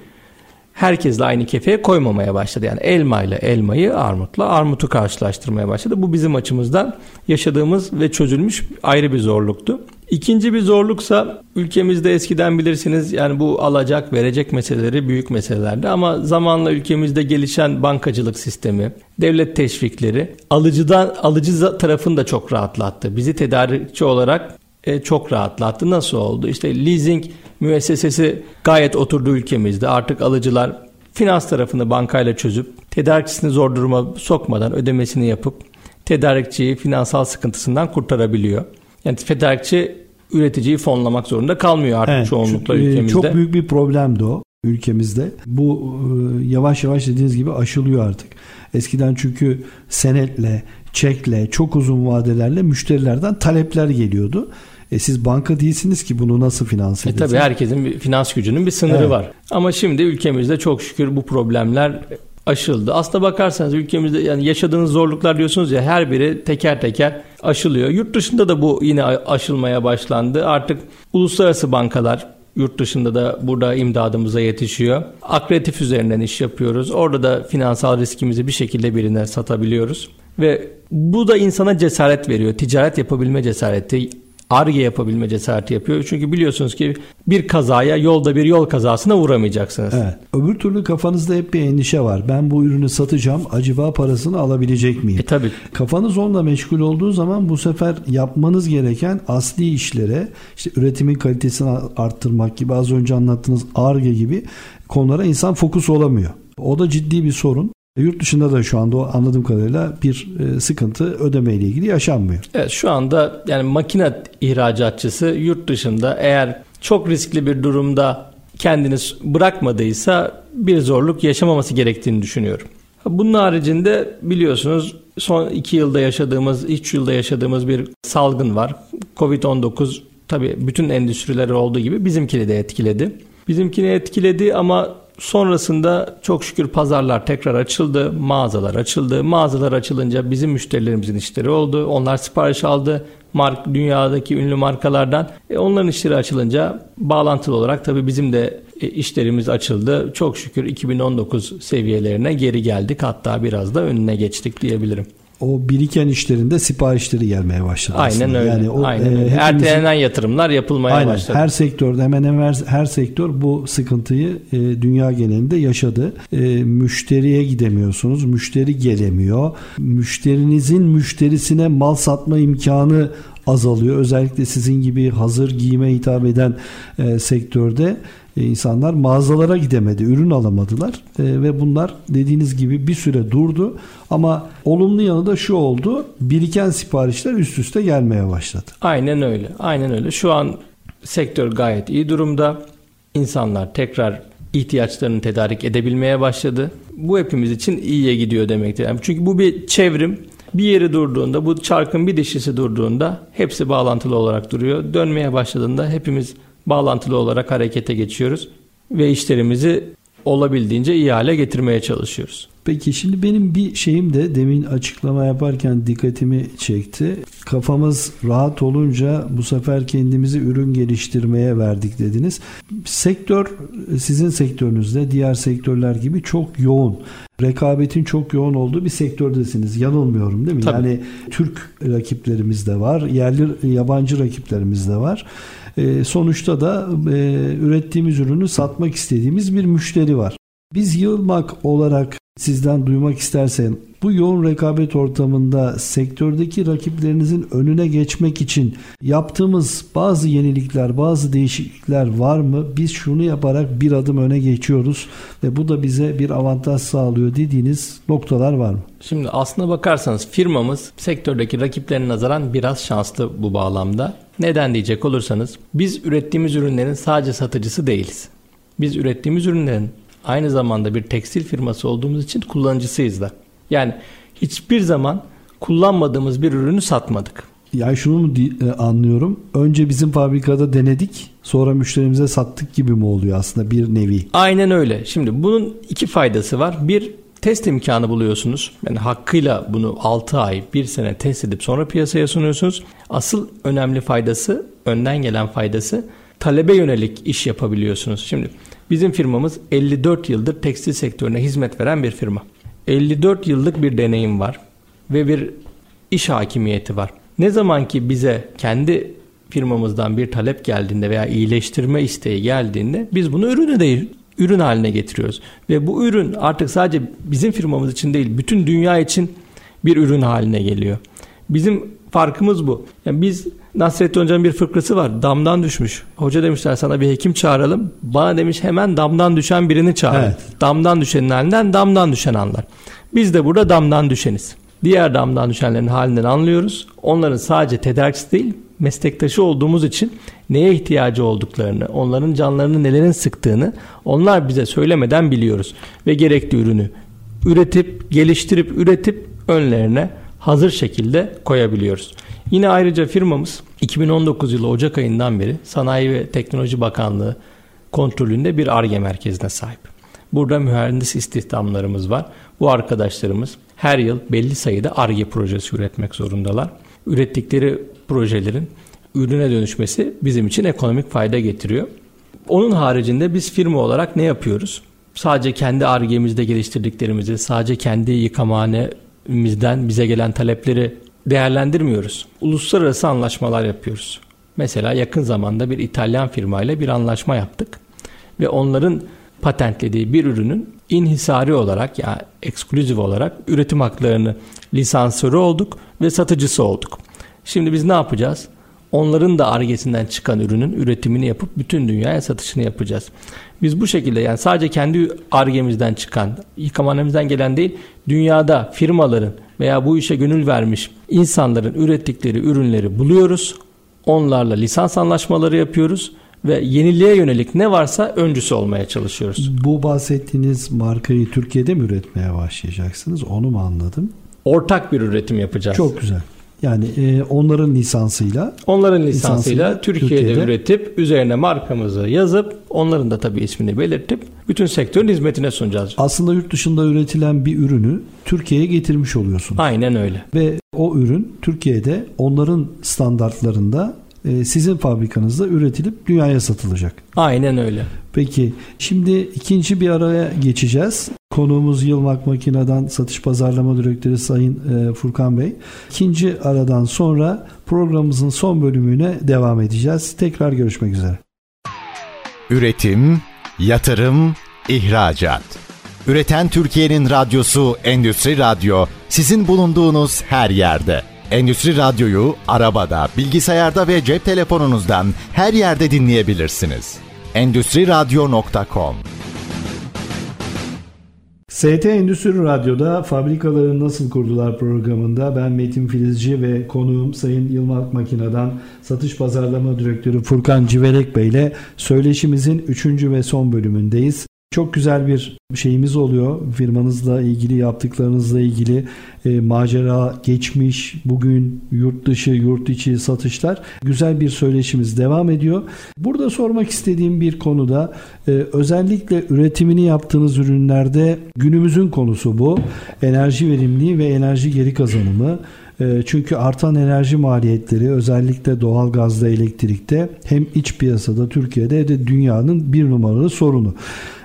herkesle aynı kefeye koymamaya başladı. Yani elma ile elmayı, armutla armutu karşılaştırmaya başladı. Bu bizim açımızdan yaşadığımız ve çözülmüş ayrı bir zorluktu. İkinci bir zorluksa ülkemizde eskiden bilirsiniz yani bu alacak verecek meseleleri büyük meselelerdi ama zamanla ülkemizde gelişen bankacılık sistemi, devlet teşvikleri alıcıdan alıcı tarafını da çok rahatlattı. Bizi tedarikçi olarak e, çok rahatlattı. Nasıl oldu? İşte leasing müessesesi gayet oturdu ülkemizde. Artık alıcılar finans tarafını bankayla çözüp tedarikçisini zor duruma sokmadan ödemesini yapıp tedarikçiyi finansal sıkıntısından kurtarabiliyor. Yani tedarikçi üreticiyi fonlamak zorunda kalmıyor artık
Evet,
çoğunlukla
çünkü, e,
ülkemizde.
Çok büyük bir problemdi o ülkemizde. Bu e, yavaş yavaş dediğiniz gibi aşılıyor artık. Eskiden çünkü senetle, çekle, çok uzun vadelerle müşterilerden talepler geliyordu. E siz banka değilsiniz ki bunu nasıl finanse
E
edesiniz?
tabii herkesin bir finans gücünün bir sınırı
Evet.
var. Ama şimdi ülkemizde çok şükür bu problemler aşıldı. Aslında bakarsanız ülkemizde yani yaşadığınız zorluklar diyorsunuz ya her biri teker teker aşılıyor. Yurt dışında da bu yine aşılmaya başlandı. Artık uluslararası bankalar yurt dışında da burada imdadımıza yetişiyor. Akreditif üzerinden iş yapıyoruz. Orada da finansal riskimizi bir şekilde birine satabiliyoruz. Ve bu da insana cesaret veriyor. Ticaret yapabilme cesareti, ARGE yapabilme cesareti yapıyor. Çünkü biliyorsunuz ki bir kazaya yolda bir yol kazasına uğramayacaksınız.
Evet. Öbür türlü kafanızda hep bir endişe var. Ben bu ürünü satacağım. Acaba parasını alabilecek miyim?
E tabii.
Kafanız onunla meşgul olduğu zaman bu sefer yapmanız gereken asli işlere işte üretimin kalitesini arttırmak gibi az önce anlattığınız ARGE gibi konulara insan fokus olamıyor. O da ciddi bir sorun. Yurt dışında da şu anda anladığım kadarıyla bir e, sıkıntı ödeme ile ilgili yaşanmıyor.
Evet şu anda yani makine ihracatçısı yurt dışında eğer çok riskli bir durumda kendini bırakmadıysa bir zorluk yaşamaması gerektiğini düşünüyorum. Bunun haricinde biliyorsunuz son iki yılda yaşadığımız, üç yılda yaşadığımız bir salgın var. Covid-19 tabii bütün endüstrileri olduğu gibi bizimkini de etkiledi. Bizimkini etkiledi ama sonrasında çok şükür pazarlar tekrar açıldı, mağazalar açıldı. Mağazalar açılınca bizim müşterilerimizin işleri oldu. Onlar sipariş aldı mark dünyadaki ünlü markalardan. E, onların işleri açılınca bağlantılı olarak tabii bizim de e, işlerimiz açıldı. Çok şükür 2019 seviyelerine geri geldik. Hatta biraz da önüne geçtik diyebilirim.
O biriken işlerinde siparişleri gelmeye başladı.
Aynen
aslında.
öyle.
Yani o,
Aynen
e,
öyle.
hepimizin-
Ertelenen yatırımlar yapılmaya
Aynen.
başladı.
Her sektörde hemen hemen her, her sektör bu sıkıntıyı e, dünya genelinde yaşadı. E, müşteriye gidemiyorsunuz. Müşteri gelemiyor. Müşterinizin müşterisine mal satma imkanı azalıyor. Özellikle sizin gibi hazır giyime hitap eden e, sektörde e, insanlar mağazalara gidemedi, ürün alamadılar E, ve bunlar dediğiniz gibi bir süre durdu. Ama olumlu yanı da şu oldu: biriken siparişler üst üste gelmeye başladı.
Aynen öyle. Aynen öyle. Şu an sektör gayet iyi durumda. İnsanlar tekrar ihtiyaçlarını tedarik edebilmeye başladı. Bu hepimiz için iyiye gidiyor demektir. Yani çünkü bu bir çevrim. Bir yeri durduğunda, bu çarkın bir dişisi durduğunda hepsi bağlantılı olarak duruyor. Dönmeye başladığında hepimiz bağlantılı olarak harekete geçiyoruz ve işlerimizi olabildiğince iyi hale getirmeye çalışıyoruz.
Peki şimdi benim bir şeyim de demin açıklama yaparken dikkatimi çekti. Kafamız rahat olunca bu sefer kendimizi ürün geliştirmeye verdik dediniz. Sektör sizin sektörünüzde diğer sektörler gibi çok yoğun. Rekabetin çok yoğun olduğu bir sektördesiniz. Yanılmıyorum değil mi?
Tabii.
Yani Türk rakiplerimiz de var, yerli yabancı rakiplerimiz de var. E, sonuçta da e, ürettiğimiz ürünü satmak istediğimiz bir müşteri var. Biz Yılmak olarak sizden duymak istersen bu yoğun rekabet ortamında sektördeki rakiplerinizin önüne geçmek için yaptığımız bazı yenilikler, bazı değişiklikler var mı? Biz şunu yaparak bir adım öne geçiyoruz ve bu da bize bir avantaj sağlıyor dediğiniz noktalar var mı?
Şimdi aslına bakarsanız firmamız sektördeki rakiplerine nazaran biraz şanslı bu bağlamda. Neden diyecek olursanız biz ürettiğimiz ürünlerin sadece satıcısı değiliz. Biz ürettiğimiz ürünlerin aynı zamanda bir tekstil firması olduğumuz için kullanıcısıyız da. Yani hiçbir zaman kullanmadığımız bir ürünü satmadık.
Yani şunu mu e, anlıyorum? Önce bizim fabrikada denedik, sonra müşterimize sattık gibi mi oluyor aslında bir nevi?
Aynen öyle. Şimdi bunun iki faydası var. Bir test imkanı buluyorsunuz. Yani hakkıyla bunu 6 ay, 1 sene test edip sonra piyasaya sunuyorsunuz. Asıl önemli faydası, önden gelen faydası talebe yönelik iş yapabiliyorsunuz. Şimdi bizim firmamız 54 yıldır tekstil sektörüne hizmet veren bir firma. 54 yıllık bir deneyim var ve bir iş hakimiyeti var. Ne zaman ki bize kendi firmamızdan bir talep geldiğinde veya iyileştirme isteği geldiğinde biz bunu ürünü de ürün haline getiriyoruz. Ve bu ürün artık sadece bizim firmamız için değil bütün dünya için bir ürün haline geliyor. Bizim farkımız bu. Yani biz Nasrettin Hoca'nın bir fıkrası var. Damdan düşmüş. Hoca demişler sana bir hekim çağıralım. Bana demiş hemen damdan düşen birini çağır.
Evet.
Damdan düşenin halinden damdan düşen anlar. Biz de burada damdan düşeniz. Diğer damdan düşenlerin halinden anlıyoruz. Onların sadece tedarikçisi değil, meslektaşı olduğumuz için neye ihtiyacı olduklarını, onların canlarını nelerin sıktığını onlar bize söylemeden biliyoruz. Ve gerekli ürünü üretip, geliştirip, üretip önlerine hazır şekilde koyabiliyoruz. Yine ayrıca firmamız 2019 yılı Ocak ayından beri Sanayi ve Teknoloji Bakanlığı kontrolünde bir ARGE merkezine sahip. Burada mühendis istihdamlarımız var. Bu arkadaşlarımız her yıl belli sayıda ARGE projesi üretmek zorundalar. Ürettikleri projelerin ürüne dönüşmesi bizim için ekonomik fayda getiriyor. Onun haricinde biz firma olarak ne yapıyoruz? Sadece kendi ARGE'mizde geliştirdiklerimizi, sadece kendi yıkamahanemizden bize gelen talepleri değerlendirmiyoruz. Uluslararası anlaşmalar yapıyoruz. Mesela yakın zamanda bir İtalyan firmayla bir anlaşma yaptık ve onların patentlediği bir ürünün inhisari olarak yani ekskluzif olarak üretim haklarını lisansörü olduk ve satıcısı olduk. Şimdi biz ne yapacağız? Onların da argesinden çıkan ürünün üretimini yapıp bütün dünyaya satışını yapacağız. Biz bu şekilde yani sadece kendi argemizden çıkan, yıkamanemizden gelen değil, dünyada firmaların veya bu işe gönül vermiş insanların ürettikleri ürünleri buluyoruz. Onlarla lisans anlaşmaları yapıyoruz ve yeniliğe yönelik ne varsa öncüsü olmaya çalışıyoruz.
Bu bahsettiğiniz markayı Türkiye'de mi üretmeye başlayacaksınız? Onu mu anladım?
Ortak bir üretim yapacağız.
Çok güzel. Yani e, onların lisansıyla
Onların lisansıyla
Lisansıyla
Türkiye'de,
Türkiye'de
üretip üzerine markamızı yazıp onların da tabii ismini belirtip bütün sektörün hizmetine sunacağız.
aslında yurt dışında üretilen bir ürünü Türkiye'ye getirmiş oluyorsunuz.
Aynen öyle.
Ve o ürün Türkiye'de onların standartlarında sizin fabrikanızda üretilip dünyaya satılacak.
Aynen öyle.
Peki şimdi ikinci bir araya geçeceğiz. Konuğumuz Yılmak Makina'dan Satış Pazarlama Direktörü Sayın e, Furkan Bey. İkinci aradan sonra programımızın son bölümüne devam edeceğiz. Tekrar görüşmek üzere.
Üretim, yatırım, ihracat. Üreten Türkiye'nin radyosu Endüstri Radyo sizin bulunduğunuz her yerde. Endüstri Radyo'yu arabada, bilgisayarda ve cep telefonunuzdan her yerde dinleyebilirsiniz. Endüstri Radyo.com
ST Endüstri Radyo'da Fabrikaları Nasıl Kurdular programında ben Metin Filizci ve konuğum Sayın Yılmak Makina'dan Satış Pazarlama Direktörü Furkan Civelek Bey ile söyleşimizin 3. ve son bölümündeyiz. Çok güzel bir şeyimiz oluyor. Firmanızla ilgili, yaptıklarınızla ilgili e, macera, geçmiş, bugün yurt dışı, yurt içi satışlar. Güzel bir söyleşimiz devam ediyor. Burada sormak istediğim bir konuda e, özellikle üretimini yaptığınız ürünlerde günümüzün konusu bu. Enerji verimliliği ve enerji geri kazanımı. E, çünkü artan enerji maliyetleri özellikle doğal gazda, elektrikte hem iç piyasada Türkiye'de hem de dünyanın bir numaralı sorunu.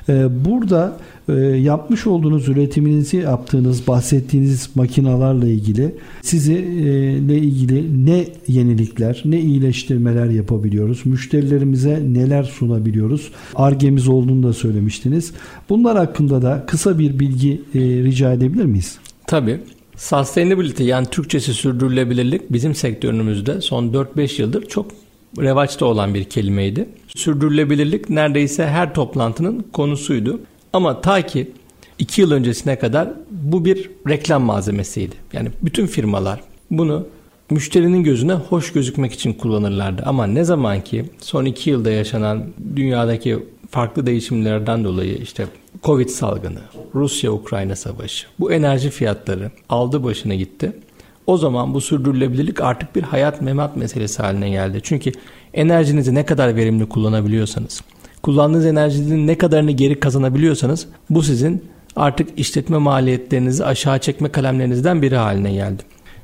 Ee, burada e, yapmış olduğunuz üretiminizi yaptığınız bahsettiğiniz makinalarla ilgili sizi e, ile ilgili ne yenilikler ne iyileştirmeler yapabiliyoruz müşterilerimize neler sunabiliyoruz argemiz olduğunu da söylemiştiniz bunlar hakkında da kısa bir bilgi e, rica edebilir miyiz?
Tabii. Sustainability yani Türkçesi sürdürülebilirlik bizim sektörümüzde son 4-5 yıldır çok revaçta olan bir kelimeydi. Sürdürülebilirlik neredeyse her toplantının konusuydu. Ama ta ki 2 yıl öncesine kadar bu bir reklam malzemesiydi. Yani bütün firmalar bunu müşterinin gözüne hoş gözükmek için kullanırlardı. Ama ne zaman ki son 2 yılda yaşanan dünyadaki farklı değişimlerden dolayı işte Covid salgını, Rusya-Ukrayna savaşı, bu enerji fiyatları aldı başına gitti. O zaman bu sürdürülebilirlik artık bir hayat memat meselesi haline geldi. Çünkü enerjinizi ne kadar verimli kullanabiliyorsanız, kullandığınız enerjinin ne kadarını geri kazanabiliyorsanız bu sizin artık işletme maliyetlerinizi aşağı çekme kalemlerinizden biri haline geldi.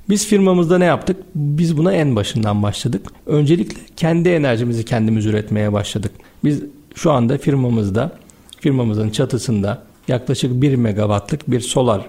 Biz firmamızda ne yaptık? Biz buna en başından başladık. Öncelikle kendi enerjimizi kendimiz üretmeye başladık. Biz şu anda firmamızda, firmamızın çatısında yaklaşık 1 megawattlık bir solar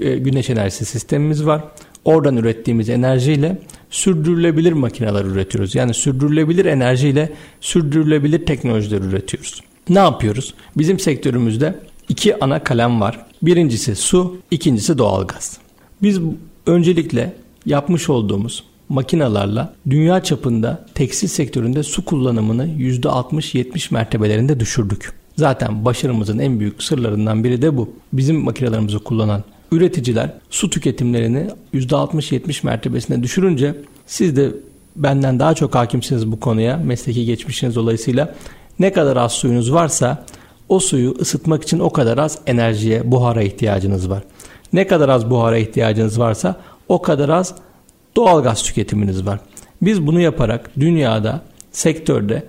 e, güneş enerjisi sistemimiz var. Oradan ürettiğimiz enerjiyle sürdürülebilir makineler üretiyoruz. Yani sürdürülebilir enerjiyle sürdürülebilir teknolojiler üretiyoruz. Ne yapıyoruz? Bizim sektörümüzde iki ana kalem var. Birincisi su, ikincisi doğalgaz. Biz öncelikle yapmış olduğumuz makinalarla dünya çapında tekstil sektöründe su kullanımını %60-70 mertebelerinde düşürdük. Zaten başarımızın en büyük sırlarından biri de bu. Bizim makinalarımızı kullanan üreticiler su tüketimlerini %60-70 mertebesine düşürünce siz de benden daha çok hakimsiniz bu konuya mesleki geçmişiniz dolayısıyla ne kadar az suyunuz varsa o suyu ısıtmak için o kadar az enerjiye, buhara ihtiyacınız var. Ne kadar az buhara ihtiyacınız varsa o kadar az doğal gaz tüketiminiz var. Biz bunu yaparak dünyada sektörde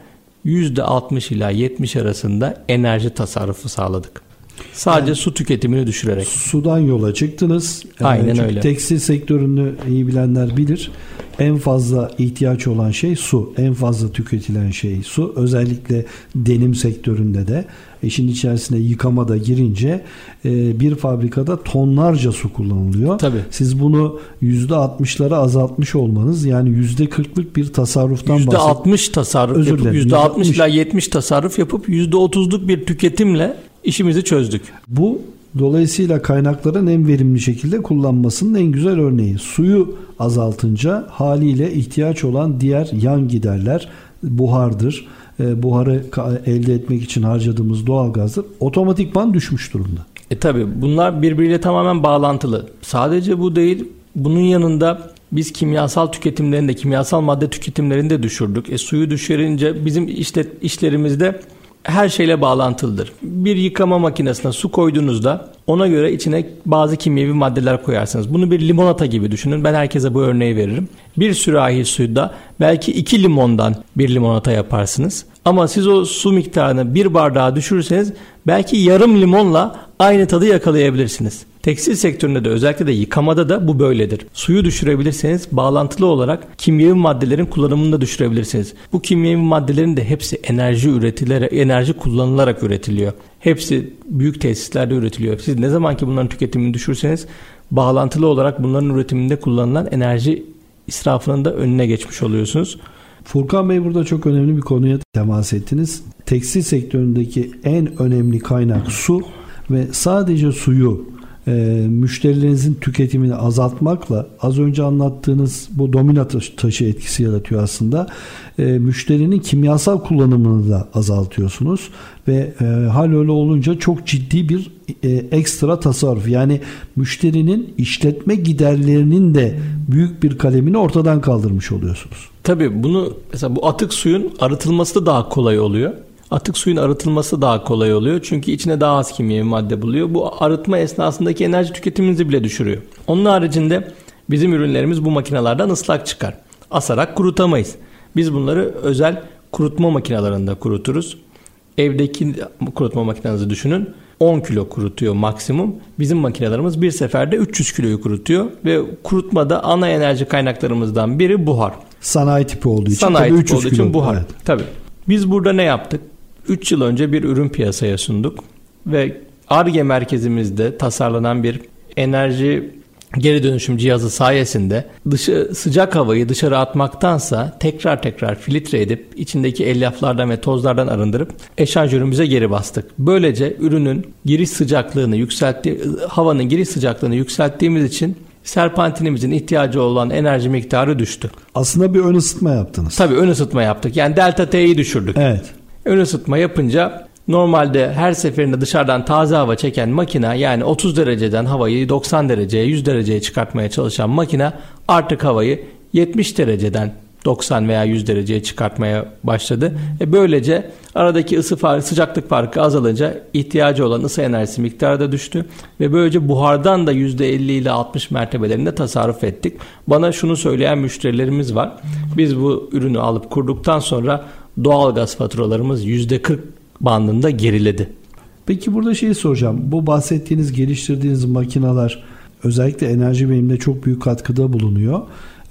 %60 ila 70 arasında enerji tasarrufu sağladık. Sadece yani, su tüketimini düşürerek.
Sudan yola çıktınız.
Aynen
Çünkü
öyle.
Tekstil sektörünü iyi bilenler bilir. En fazla ihtiyaç olan şey su. En fazla tüketilen şey su. Özellikle denim sektöründe de işin içerisine yıkama da girince e, bir fabrikada tonlarca su kullanılıyor.
Tabii.
Siz bunu %60'lara azaltmış olmanız yani %40'lık bir tasarruftan
bahsediyorsunuz. %60 tasarruf Özür yapıp %60 ila 70 tasarruf yapıp %30'luk bir tüketimle işimizi çözdük.
Bu dolayısıyla kaynakların en verimli şekilde kullanmasının en güzel örneği. Suyu azaltınca haliyle ihtiyaç olan diğer yan giderler buhardır. E, buharı elde etmek için harcadığımız doğalgazdır. Otomatikman düşmüş durumda.
E tabi bunlar birbiriyle tamamen bağlantılı. Sadece bu değil bunun yanında biz kimyasal tüketimlerinde, kimyasal madde tüketimlerinde düşürdük. E, suyu düşürünce bizim işlet, işlerimizde her şeyle bağlantılıdır. Bir yıkama makinesine su koyduğunuzda ona göre içine bazı kimyevi maddeler koyarsınız. Bunu bir limonata gibi düşünün. Ben herkese bu örneği veririm. Bir sürahi suyda belki iki limondan bir limonata yaparsınız. Ama siz o su miktarını bir bardağa düşürürseniz belki yarım limonla aynı tadı yakalayabilirsiniz. Tekstil sektöründe de özellikle de yıkamada da bu böyledir. Suyu düşürebilirseniz bağlantılı olarak kimyevi maddelerin kullanımını da düşürebilirsiniz. Bu kimyevi maddelerin de hepsi enerji üretilerek, enerji kullanılarak üretiliyor. Hepsi büyük tesislerde üretiliyor. Siz ne zaman ki bunların tüketimini düşürseniz bağlantılı olarak bunların üretiminde kullanılan enerji israfının da önüne geçmiş oluyorsunuz.
Furkan Bey burada çok önemli bir konuya temas ettiniz. Tekstil sektöründeki en önemli kaynak su ve sadece suyu e, müşterilerinizin tüketimini azaltmakla az önce anlattığınız bu domino taşı etkisi yaratıyor aslında. E, müşterinin kimyasal kullanımını da azaltıyorsunuz ve e, hal öyle olunca çok ciddi bir e, ekstra tasarruf. Yani müşterinin işletme giderlerinin de büyük bir kalemini ortadan kaldırmış oluyorsunuz.
Tabii bunu mesela bu atık suyun arıtılması da daha kolay oluyor. Atık suyun arıtılması daha kolay oluyor. Çünkü içine daha az kimyevi madde buluyor. Bu arıtma esnasındaki enerji tüketimimizi bile düşürüyor. Onun haricinde bizim ürünlerimiz bu makinelerden ıslak çıkar. Asarak kurutamayız. Biz bunları özel kurutma makinelerinde kuruturuz. Evdeki kurutma makinenizi düşünün. 10 kilo kurutuyor maksimum. Bizim makinelerimiz bir seferde 300 kiloyu kurutuyor ve kurutmada ana enerji kaynaklarımızdan biri buhar.
Sanayi tipi olduğu için
Sanayi
tabii
tipi
300
olduğu
kilo.
için buhar.
Evet.
Tabii. Biz burada ne yaptık? 3 yıl önce bir ürün piyasaya sunduk ve ARGE merkezimizde tasarlanan bir enerji geri dönüşüm cihazı sayesinde dışı sıcak havayı dışarı atmaktansa tekrar tekrar filtre edip içindeki elyaflardan ve tozlardan arındırıp eşanjörümüze geri bastık. Böylece ürünün giriş sıcaklığını yükseltti havanın giriş sıcaklığını yükselttiğimiz için serpantinimizin ihtiyacı olan enerji miktarı düştü.
Aslında bir ön ısıtma yaptınız.
Tabii ön ısıtma yaptık. Yani delta T'yi düşürdük.
Evet.
Ön ısıtma yapınca normalde her seferinde dışarıdan taze hava çeken makine yani 30 dereceden havayı 90 dereceye 100 dereceye çıkartmaya çalışan makine artık havayı 70 dereceden 90 veya 100 dereceye çıkartmaya başladı. E böylece aradaki ısı farkı, sıcaklık farkı azalınca ihtiyacı olan ısı enerjisi miktarı da düştü ve böylece buhardan da %50 ile 60 mertebelerinde tasarruf ettik. Bana şunu söyleyen müşterilerimiz var. Biz bu ürünü alıp kurduktan sonra doğalgaz faturalarımız %40 bandında geriledi.
Peki burada şeyi soracağım. Bu bahsettiğiniz, geliştirdiğiniz makineler özellikle enerji veriminde çok büyük katkıda bulunuyor.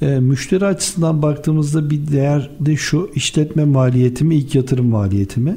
E, müşteri açısından baktığımızda bir değer de şu işletme maliyeti mi ilk yatırım maliyeti mi?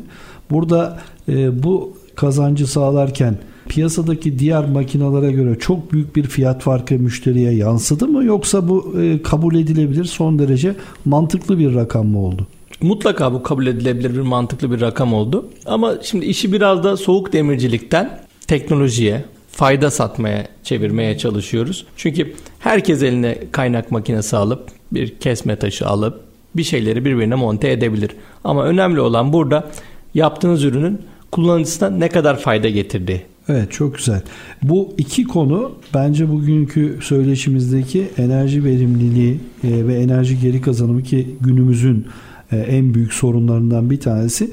Burada e, bu kazancı sağlarken piyasadaki diğer makinalara göre çok büyük bir fiyat farkı müşteriye yansıdı mı yoksa bu e, kabul edilebilir son derece mantıklı bir rakam mı oldu?
Mutlaka bu kabul edilebilir bir mantıklı bir rakam oldu. Ama şimdi işi biraz da soğuk demircilikten teknolojiye, fayda satmaya çevirmeye çalışıyoruz. Çünkü herkes eline kaynak makinesi alıp bir kesme taşı alıp bir şeyleri birbirine monte edebilir. Ama önemli olan burada yaptığınız ürünün kullanıcısına ne kadar fayda getirdiği.
Evet çok güzel. Bu iki konu bence bugünkü söyleşimizdeki enerji verimliliği e, ve enerji geri kazanımı ki günümüzün en büyük sorunlarından bir tanesi.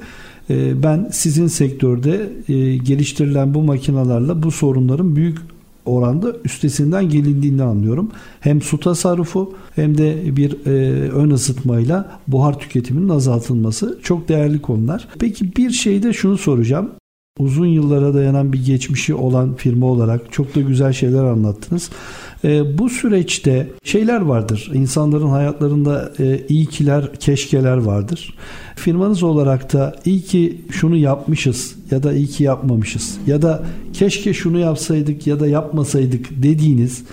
E, ben sizin sektörde e, geliştirilen bu makinalarla bu sorunların büyük oranda üstesinden gelindiğini anlıyorum. Hem su tasarrufu hem de bir ön ısıtmayla buhar tüketiminin azaltılması çok değerli konular. Peki bir şeyde şunu soracağım uzun yıllara dayanan bir geçmişi olan firma olarak çok da güzel şeyler anlattınız. E, bu süreçte şeyler vardır. İnsanların hayatlarında e, iyi kiler, keşkeler vardır. Firmanız olarak da iyi ki şunu yapmışız ya da iyi ki yapmamışız ya da keşke şunu yapsaydık ya da yapmasaydık dediğiniz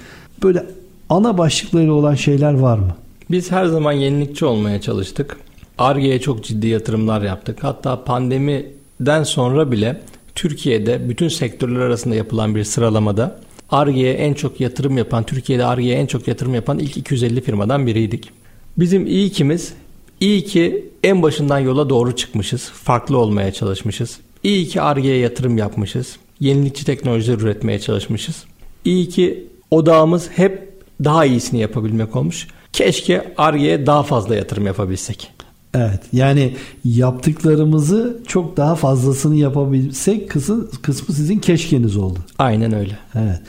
böyle ana başlıkları olan şeyler var mı?
Biz her zaman yenilikçi olmaya çalıştık. Arge'ye çok ciddi yatırımlar yaptık. Hatta pandemiden sonra bile Türkiye'de bütün sektörler arasında yapılan bir sıralamada Arge'ye en çok yatırım yapan, Türkiye'de Arge'ye en çok yatırım yapan ilk 250 firmadan biriydik. Bizim iyi kimiz, iyi ki en başından yola doğru çıkmışız, farklı olmaya çalışmışız. İyi ki Arge'ye yatırım yapmışız, yenilikçi teknolojiler üretmeye çalışmışız. İyi ki odağımız hep daha iyisini yapabilmek olmuş. Keşke Arge'ye daha fazla yatırım yapabilsek.
Evet yani yaptıklarımızı çok daha fazlasını yapabilsek kısmı, kısmı sizin keşkeniz oldu.
Aynen öyle.
Evet.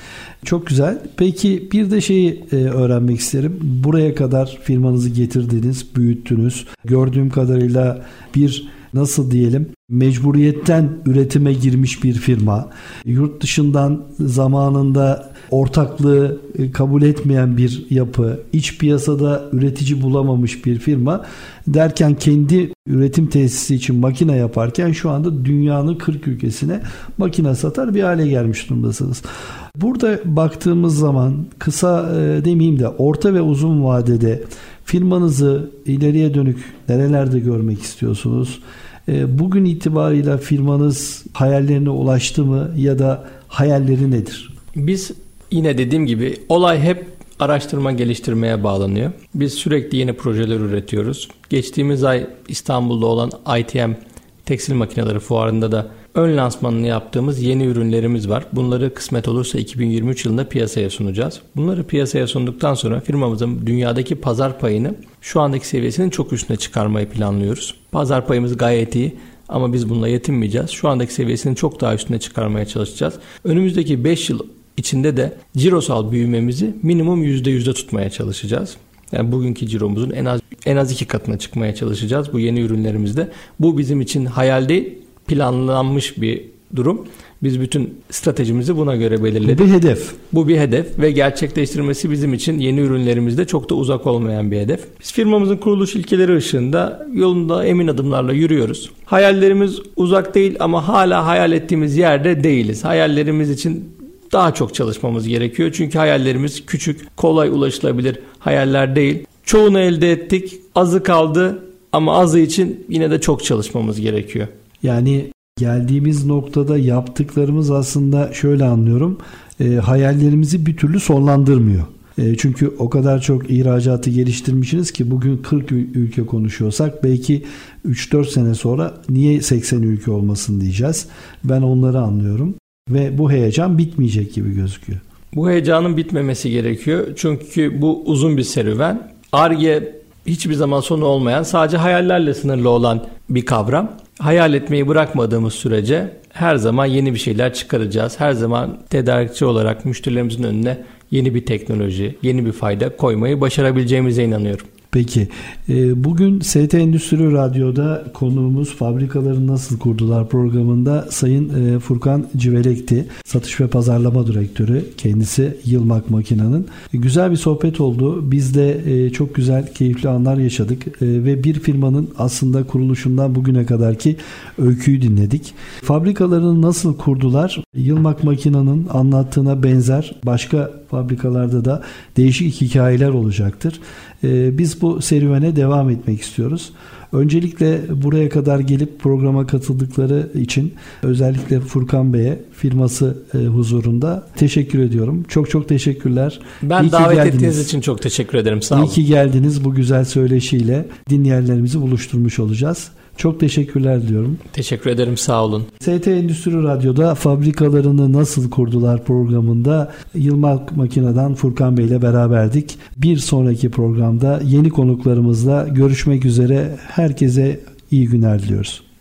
Çok güzel. Peki bir de şeyi e, öğrenmek isterim. Buraya kadar firmanızı getirdiniz, büyüttünüz. Gördüğüm kadarıyla bir nasıl diyelim mecburiyetten üretime girmiş bir firma. Yurt dışından zamanında ortaklığı e, kabul etmeyen bir yapı, iç piyasada üretici bulamamış bir firma derken kendi üretim tesisi için makine yaparken şu anda dünyanın 40 ülkesine makine satar bir hale gelmiş durumdasınız. Burada baktığımız zaman kısa e, demeyeyim de orta ve uzun vadede firmanızı ileriye dönük nerelerde görmek istiyorsunuz? E, bugün itibarıyla firmanız hayallerine ulaştı mı ya da hayalleri nedir?
Biz yine dediğim gibi olay hep araştırma geliştirmeye bağlanıyor. Biz sürekli yeni projeler üretiyoruz. Geçtiğimiz ay İstanbul'da olan ITM tekstil makineleri fuarında da ön lansmanını yaptığımız yeni ürünlerimiz var. Bunları kısmet olursa 2023 yılında piyasaya sunacağız. Bunları piyasaya sunduktan sonra firmamızın dünyadaki pazar payını şu andaki seviyesinin çok üstüne çıkarmayı planlıyoruz. Pazar payımız gayet iyi. Ama biz bununla yetinmeyeceğiz. Şu andaki seviyesini çok daha üstüne çıkarmaya çalışacağız. Önümüzdeki 5 yıl içinde de cirosal büyümemizi minimum %100'de tutmaya çalışacağız. Yani bugünkü ciromuzun en az en az iki katına çıkmaya çalışacağız bu yeni ürünlerimizde. Bu bizim için hayal değil, planlanmış bir durum. Biz bütün stratejimizi buna göre belirledik.
Bu bir hedef.
Bu bir hedef ve gerçekleştirmesi bizim için yeni ürünlerimizde çok da uzak olmayan bir hedef. Biz firmamızın kuruluş ilkeleri ışığında yolunda emin adımlarla yürüyoruz. Hayallerimiz uzak değil ama hala hayal ettiğimiz yerde değiliz. Hayallerimiz için daha çok çalışmamız gerekiyor. Çünkü hayallerimiz küçük, kolay ulaşılabilir hayaller değil. Çoğunu elde ettik, azı kaldı ama azı için yine de çok çalışmamız gerekiyor.
Yani geldiğimiz noktada yaptıklarımız aslında şöyle anlıyorum. E, hayallerimizi bir türlü sonlandırmıyor. E, çünkü o kadar çok ihracatı geliştirmişsiniz ki bugün 40 ülke konuşuyorsak belki 3-4 sene sonra niye 80 ülke olmasın diyeceğiz. Ben onları anlıyorum ve bu heyecan bitmeyecek gibi gözüküyor.
Bu heyecanın bitmemesi gerekiyor. Çünkü bu uzun bir serüven. Arge hiçbir zaman sonu olmayan, sadece hayallerle sınırlı olan bir kavram. Hayal etmeyi bırakmadığımız sürece her zaman yeni bir şeyler çıkaracağız. Her zaman tedarikçi olarak müşterilerimizin önüne yeni bir teknoloji, yeni bir fayda koymayı başarabileceğimize inanıyorum.
Peki e, bugün ST Endüstri Radyo'da konuğumuz fabrikaları nasıl kurdular programında Sayın e, Furkan Civelek'ti. Satış ve pazarlama direktörü kendisi Yılmak Makina'nın. Güzel bir sohbet oldu. Biz de e, çok güzel keyifli anlar yaşadık ve bir firmanın aslında kuruluşundan bugüne kadarki öyküyü dinledik. Fabrikalarını nasıl kurdular? Yılmak Makina'nın anlattığına benzer başka fabrikalarda da değişik hikayeler olacaktır. Ee, biz bu serüvene devam etmek istiyoruz. Öncelikle buraya kadar gelip programa katıldıkları için özellikle Furkan Bey'e firması e, huzurunda teşekkür ediyorum. Çok çok teşekkürler.
Ben İyi davet ettiğiniz için çok teşekkür ederim. Sağ olun.
İyi ki geldiniz. Bu güzel söyleşiyle dinleyenlerimizi buluşturmuş olacağız. Çok teşekkürler diyorum.
Teşekkür ederim sağ olun.
ST Endüstri Radyo'da fabrikalarını nasıl kurdular programında Yılmak Makina'dan Furkan Bey ile beraberdik. Bir sonraki programda yeni konuklarımızla görüşmek üzere. Herkese iyi günler diliyoruz.